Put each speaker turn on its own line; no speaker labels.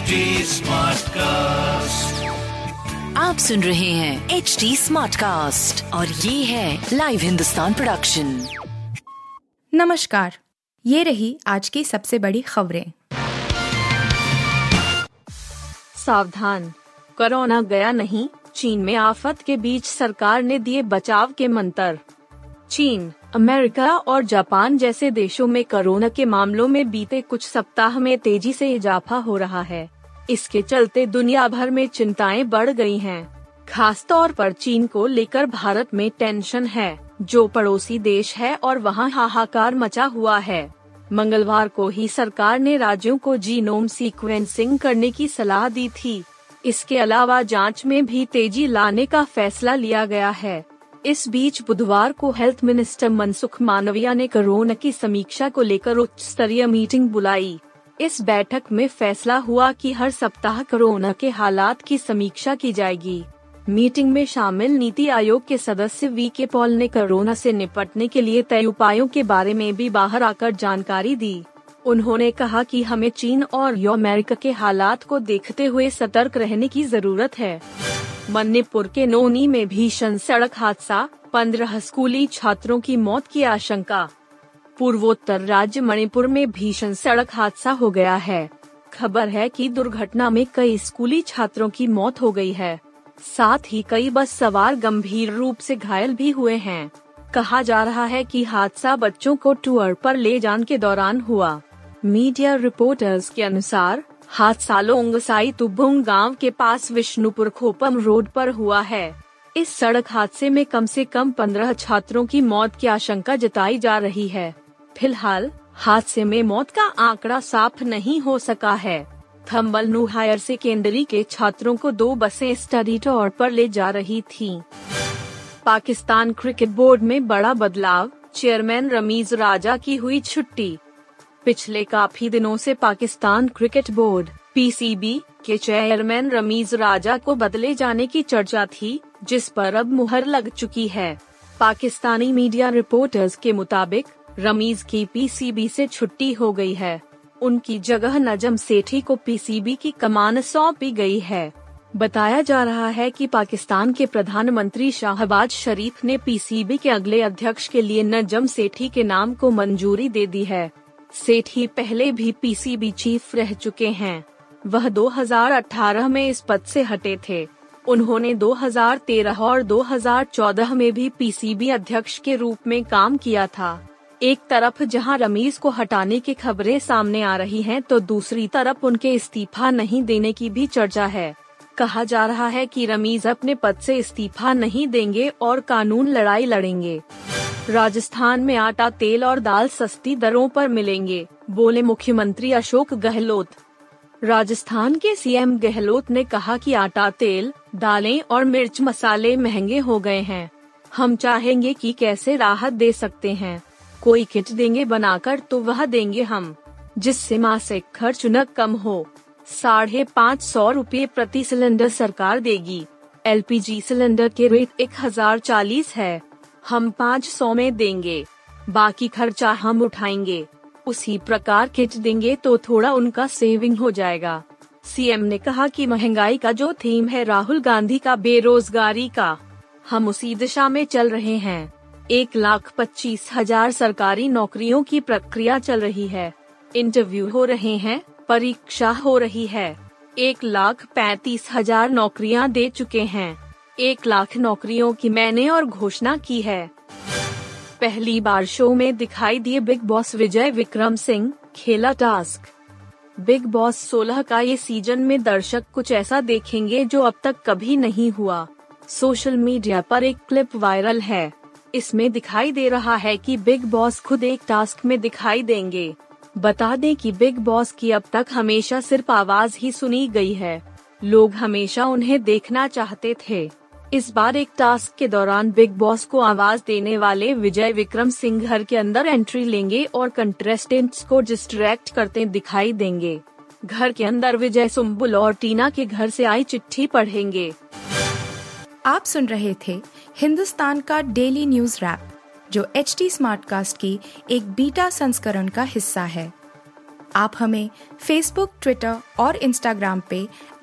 HD Smartcast.
आप सुन रहे हैं एच डी स्मार्ट कास्ट और ये है लाइव हिंदुस्तान प्रोडक्शन
नमस्कार ये रही आज की सबसे बड़ी खबरें।
सावधान। कोरोना गया नहीं चीन में आफत के बीच सरकार ने दिए बचाव के मंत्र। चीन अमेरिका और जापान जैसे देशों में कोरोना के मामलों में बीते कुछ सप्ताह में तेज़ी से इजाफा हो रहा है। इसके चलते दुनिया भर में चिंताएँ बढ़ गई हैं। खास तौर पर चीन को लेकर भारत में टेंशन है, जो पड़ोसी देश है और वहाँ हाहाकार मचा हुआ है। मंगलवार को ही सरकार ने राज्यों को जीनोम सीक्वेंसिंग करने की सलाह दी थी। इसके अलावा जाँच में भी तेज़ी लाने का फैसला लिया गया है। इस बीच बुधवार को हेल्थ मिनिस्टर मनसुख मानविया ने कोरोना की समीक्षा को लेकर उच्च स्तरीय मीटिंग बुलाई। इस बैठक में फैसला हुआ कि हर सप्ताह कोरोना के हालात की समीक्षा की जाएगी। मीटिंग में शामिल नीति आयोग के सदस्य वी के पॉल ने कोरोना से निपटने के लिए तय उपायों के बारे में भी बाहर आकर जानकारी दी। उन्होंने कहा कि हमें चीन और अमेरिका के हालात को देखते हुए सतर्क रहने की ज़रूरत है। मणिपुर के नोनी में भीषण सड़क हादसा, पंद्रह स्कूली छात्रों की मौत की आशंका। पूर्वोत्तर राज्य मणिपुर में भीषण सड़क हादसा हो गया है। खबर है कि दुर्घटना में कई स्कूली छात्रों की मौत हो गई है। साथ ही कई बस सवार गंभीर रूप से घायल भी हुए हैं। कहा जा रहा है कि हादसा बच्चों को टूर पर ले जाने के दौरान हुआ। मीडिया रिपोर्टर्स के अनुसार हादसा लोंगसाई तुबुंग गाँव के पास विष्णुपुर खोपम रोड पर हुआ है। इस सड़क हादसे में कम से कम पंद्रह छात्रों की मौत की आशंका जताई जा रही है। फ़िलहाल, हादसे में मौत का आंकड़ा साफ़ नहीं हो सका है। थम्बल नू हायर सेकेंडरी के छात्रों को दो बसें स्टडी टूर पर ले जा रही थीं। पाकिस्तान क्रिकेट बोर्ड में बड़ा बदलाव, चेयरमैन रमीज राजा की हुई छुट्टी। पिछले काफ़ी दिनों से पाकिस्तान क्रिकेट बोर्ड, पीसीबी, के चेयरमैन रमीज राजा को बदले जाने की चर्चा थी, जिस पर अब मुहर लग चुकी है। पाकिस्तानी मीडिया रिपोर्टर्स के मुताबिक, रमीज की पीसीबी से छुट्टी हो गई है। उनकी जगह नजम सेठी को पीसीबी की कमान सौंपी गई है। बताया जा रहा है कि पाकिस्तान के प्रधानमंत्री शाहबाज शरीफ ने पीसीबी के अगले अध्यक्ष के लिए नजम सेठी के नाम को मंजूरी दे दी है। सेठी पहले भी पीसीबी चीफ रह चुके हैं। वह 2018 में इस पद से हटे थे। उन्होंने 2013 और 2014 में भी पीसीबी अध्यक्ष के रूप में काम किया था। एक तरफ़ जहाँ रमीज को हटाने की खबरें सामने आ रही हैं, तो दूसरी तरफ़ उनके इस्तीफा नहीं देने की भी चर्चा है। कहा जा रहा है कि रमीज अपने पद से इस्तीफा नहीं देंगे और कानून लड़ाई लड़ेंगे। राजस्थान में आटा, तेल और दाल सस्ती दरों पर मिलेंगे, बोले मुख्यमंत्री अशोक गहलोत। राजस्थान के सीएम गहलोत ने कहा कि आटा, तेल, दालें और मिर्च मसाले महँगे हो गए हैं। हम चाहेंगे कि कैसे राहत दे सकते हैं। कोई किट देंगे बनाकर तो वह देंगे हम, जिससे मासिक खर्च न कम हो। साढ़े पाँच सौ रूपए प्रति सिलेंडर सरकार देगी। एलपीजी सिलेंडर के रेट एक हज़ार चालीस है। हम पाँच सौ में देंगे। बाकी खर्चा हम उठाएँगे। उसी प्रकार किट देंगे तो थोड़ा उनका सेविंग हो जाएगा। सीएम ने कहा कि महँगाई का जो थीम है राहुल गांधी का बेरोजगारी का, हम उसी दिशा में चल रहे हैं। एक लाख पच्चीस हज़ार सरकारी नौकरियों की प्रक्रिया चल रही है। इंटरव्यू हो रहे हैं, परीक्षा हो रही है। एक लाख पैंतीस हज़ार नौकरियाँ दे चुके हैं। एक लाख नौकरियों की मैंने और घोषणा की है। पहली बार शो में दिखाई दिए बिग बॉस विजय विक्रम सिंह, खेला टास्क। बिग बॉस 16 का ये सीज़न में दर्शक कुछ ऐसा देखेंगे जो अब तक कभी नहीं हुआ। सोशल मीडिया पर एक क्लिप वायरल है। इसमें दिखाई दे रहा है कि बिग बॉस खुद एक टास्क में दिखाई देंगे। बता दें कि बिग बॉस की अब तक हमेशा सिर्फ़ आवाज़ ही सुनी गई है। लोग हमेशा उन्हें देखना चाहते थे। इस बार एक टास्क के दौरान बिग बॉस को आवाज़ देने वाले विजय विक्रम सिंह घर के अंदर एंट्री लेंगे और कंटेस्टेंट्स को डिस्ट्रैक्ट करते दिखाई देंगे। घर के अंदर विजय सुम्बुल और टीना के घर से आई चिट्ठी पढ़ेंगे।
आप सुन रहे थे हिंदुस्तान का डेली न्यूज़ रैप, जो एच टी स्मार्ट कास्ट की एक बीटा संस्करण का हिस्सा है। आप हमें फेसबुक ट्विटर और इंस्टाग्राम पे